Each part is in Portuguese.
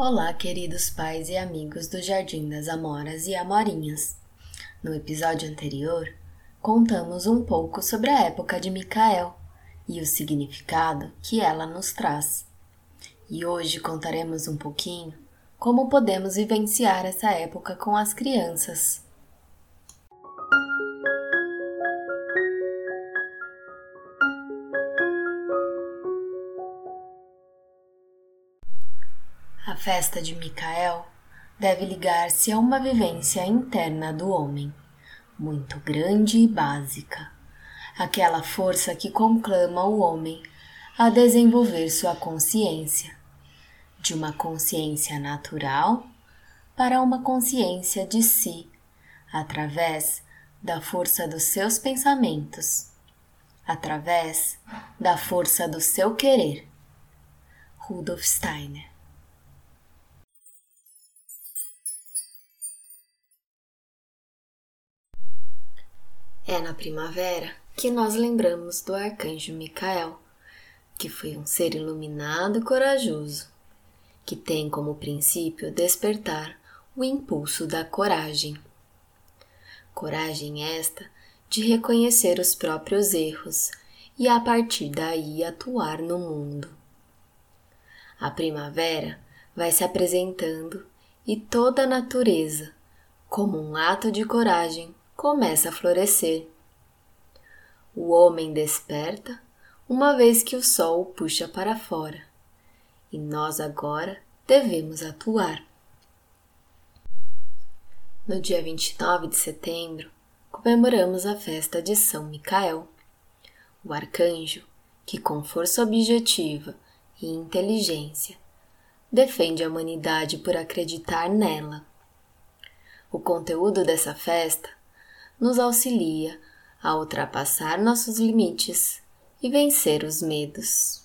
Olá, queridos pais e amigos do Jardim das Amoras e Amorinhas. No episódio anterior, contamos um pouco sobre a época de Micael e o significado que ela nos traz. E hoje contaremos um pouquinho como podemos vivenciar essa época com as crianças. Festa de Micael deve ligar-se a uma vivência interna do homem, muito grande e básica, aquela força que conclama o homem a desenvolver sua consciência, de uma consciência natural para uma consciência de si, através da força dos seus pensamentos, através da força do seu querer. Rudolf Steiner É na primavera que nós lembramos do arcanjo Micael, que foi um ser iluminado e corajoso, que tem como princípio despertar o impulso da coragem. Coragem esta de reconhecer os próprios erros e a partir daí atuar no mundo. A primavera vai se apresentando e toda a natureza, como um ato de coragem, começa a florescer. O homem desperta uma vez que o sol o puxa para fora, e nós agora devemos atuar. No dia 29 de setembro, comemoramos a festa de São Micael, o arcanjo que, com força objetiva e inteligência, defende a humanidade por acreditar nela. O conteúdo dessa festa nos auxilia a ultrapassar nossos limites e vencer os medos.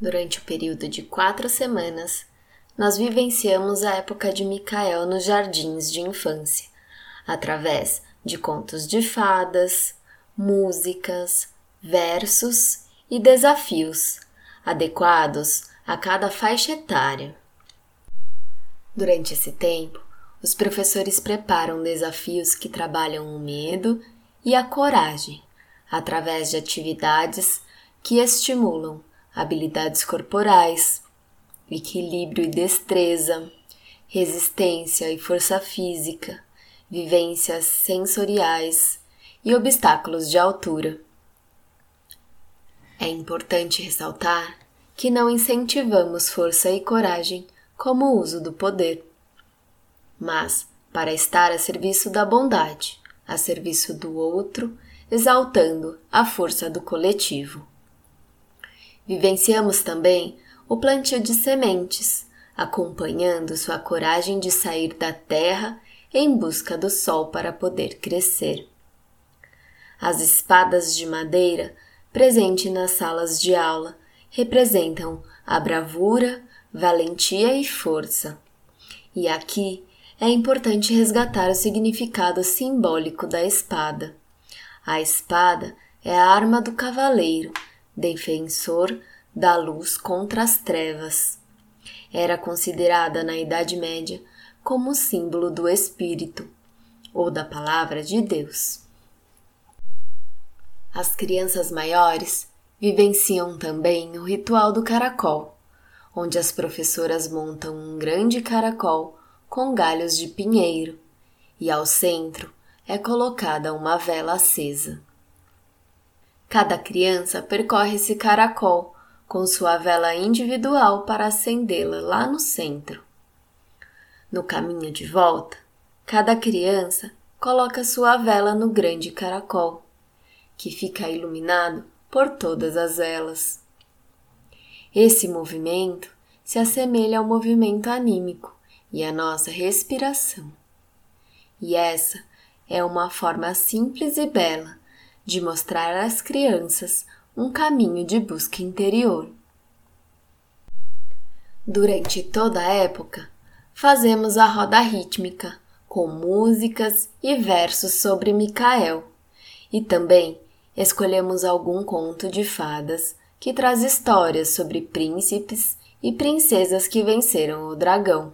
Durante o período de quatro semanas, nós vivenciamos a época de Micael nos jardins de infância, através de contos de fadas, músicas, versos e desafios adequados a cada faixa etária. Durante esse tempo, os professores preparam desafios que trabalham o medo e a coragem através de atividades que estimulam habilidades corporais, equilíbrio e destreza, resistência e força física, vivências sensoriais e obstáculos de altura. É importante ressaltar que não incentivamos força e coragem como uso do poder mas para estar a serviço da bondade, a serviço do outro, exaltando a força do coletivo. Vivenciamos também o plantio de sementes, acompanhando sua coragem de sair da terra em busca do sol para poder crescer. As espadas de madeira presentes nas salas de aula representam a bravura, valentia e força. E aqui é importante resgatar o significado simbólico da espada. A espada é a arma do cavaleiro, defensor da luz contra as trevas. Era considerada na Idade Média como símbolo do Espírito ou da Palavra de Deus. As crianças maiores vivenciam também o ritual do caracol, onde as professoras montam um grande caracol com galhos de pinheiro, e ao centro é colocada uma vela acesa. Cada criança percorre esse caracol com sua vela individual para acendê-la lá no centro. No caminho de volta, cada criança coloca sua vela no grande caracol, que fica iluminado por todas as velas. Esse movimento se assemelha ao movimento anímico e a nossa respiração. E essa é uma forma simples e bela de mostrar às crianças um caminho de busca interior. Durante toda a época, fazemos a roda rítmica com músicas e versos sobre Micael e também escolhemos algum conto de fadas que traz histórias sobre príncipes e princesas que venceram o dragão.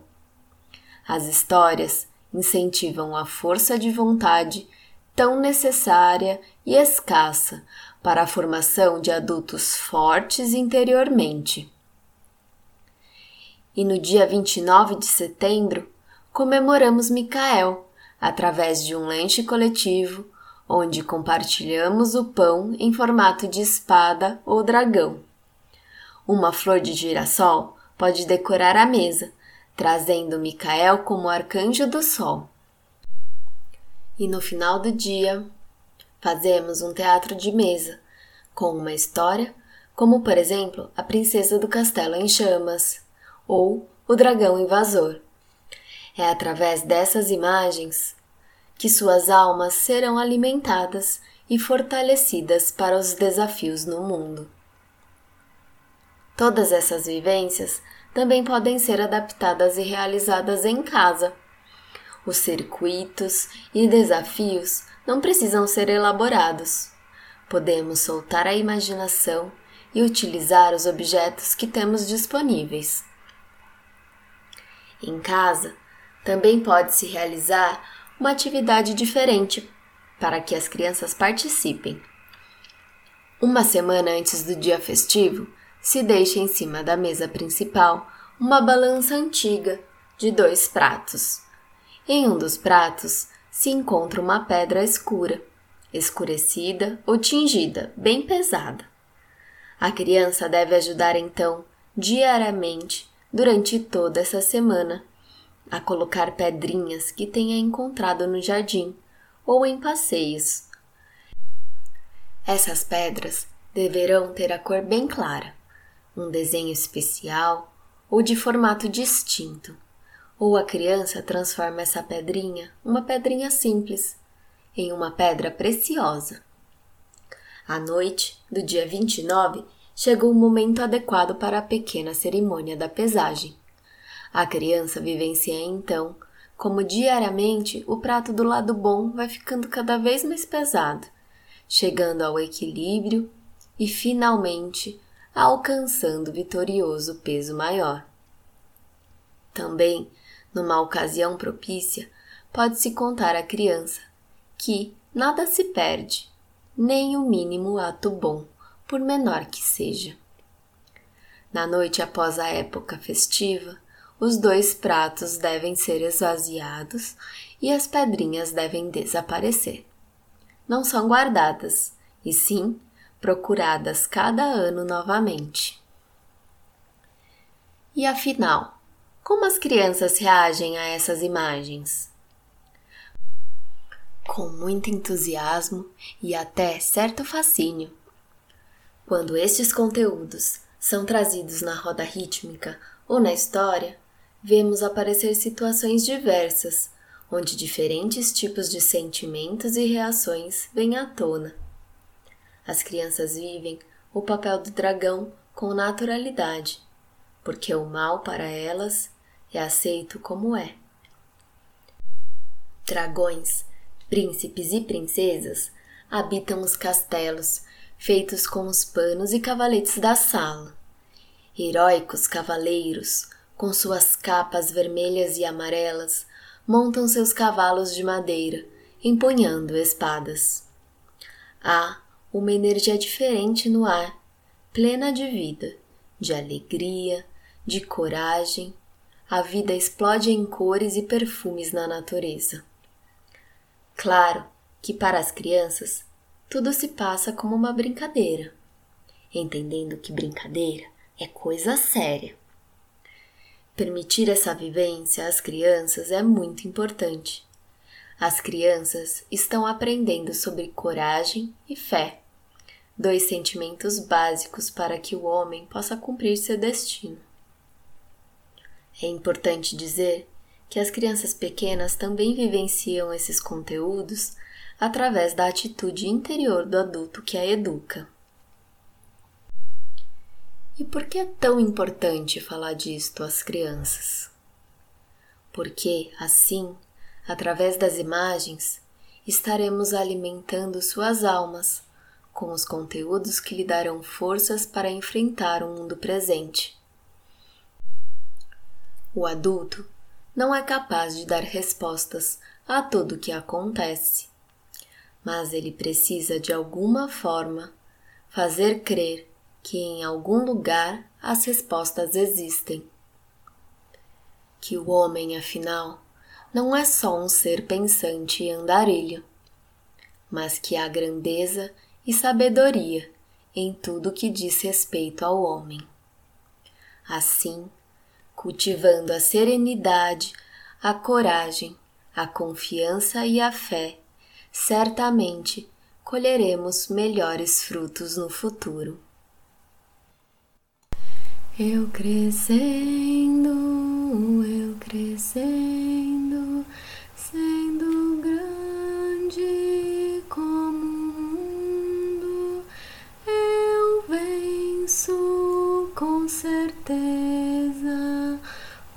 As histórias incentivam a força de vontade tão necessária e escassa para a formação de adultos fortes interiormente. E no dia 29 de setembro, comemoramos Micael através de um lanche coletivo onde compartilhamos o pão em formato de espada ou dragão. Uma flor de girassol pode decorar a mesa, trazendo Micael como arcanjo do sol. E no final do dia, fazemos um teatro de mesa com uma história, como por exemplo A Princesa do Castelo em Chamas ou O Dragão Invasor. É através dessas imagens que suas almas serão alimentadas e fortalecidas para os desafios no mundo. Todas essas vivências também podem ser adaptadas e realizadas em casa. Os circuitos e desafios não precisam ser elaborados. Podemos soltar a imaginação e utilizar os objetos que temos disponíveis. Em casa, também pode-se realizar uma atividade diferente para que as crianças participem. Uma semana antes do dia festivo, se deixa em cima da mesa principal uma balança antiga de dois pratos. Em um dos pratos se encontra uma pedra escura, escurecida ou tingida, bem pesada. A criança deve ajudar então, diariamente, durante toda essa semana, a colocar pedrinhas que tenha encontrado no jardim ou em passeios. Essas pedras deverão ter a cor bem clara, um desenho especial ou de formato distinto, ou a criança transforma essa pedrinha, uma pedrinha simples, em uma pedra preciosa. À noite do dia 29, chegou o momento adequado para a pequena cerimônia da pesagem. A criança vivencia então como diariamente o prato do lado bom vai ficando cada vez mais pesado, chegando ao equilíbrio e finalmente alcançando vitorioso peso maior. Também, numa ocasião propícia, pode-se contar à criança que nada se perde, nem o mínimo ato bom, por menor que seja. Na noite após a época festiva, os dois pratos devem ser esvaziados e as pedrinhas devem desaparecer. Não são guardadas, e sim procuradas cada ano novamente. E afinal, como as crianças reagem a essas imagens? Com muito entusiasmo e até certo fascínio. Quando estes conteúdos são trazidos na roda rítmica ou na história, vemos aparecer situações diversas, onde diferentes tipos de sentimentos e reações vêm à tona. As crianças vivem o papel do dragão com naturalidade, porque o mal para elas é aceito como é. Dragões, príncipes e princesas habitam os castelos feitos com os panos e cavaletes da sala. Heróicos cavaleiros com suas capas vermelhas e amarelas, montam seus cavalos de madeira, empunhando espadas. Há uma energia diferente no ar, plena de vida, de alegria, de coragem. A vida explode em cores e perfumes na natureza. Claro que para as crianças tudo se passa como uma brincadeira, entendendo que brincadeira é coisa séria. Permitir essa vivência às crianças é muito importante. As crianças estão aprendendo sobre coragem e fé, dois sentimentos básicos para que o homem possa cumprir seu destino. É importante dizer que as crianças pequenas também vivenciam esses conteúdos através da atitude interior do adulto que a educa. E por que é tão importante falar disto às crianças? Porque, assim, através das imagens, estaremos alimentando suas almas com os conteúdos que lhe darão forças para enfrentar o mundo presente. O adulto não é capaz de dar respostas a tudo o que acontece, mas ele precisa de alguma forma fazer crer que em algum lugar as respostas existem. Que o homem, afinal, não é só um ser pensante e andarilho, mas que há grandeza e sabedoria em tudo que diz respeito ao homem. Assim, cultivando a serenidade, a coragem, a confiança e a fé, certamente colheremos melhores frutos no futuro. Eu crescendo, eu crescendo, certeza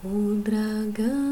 o dragão.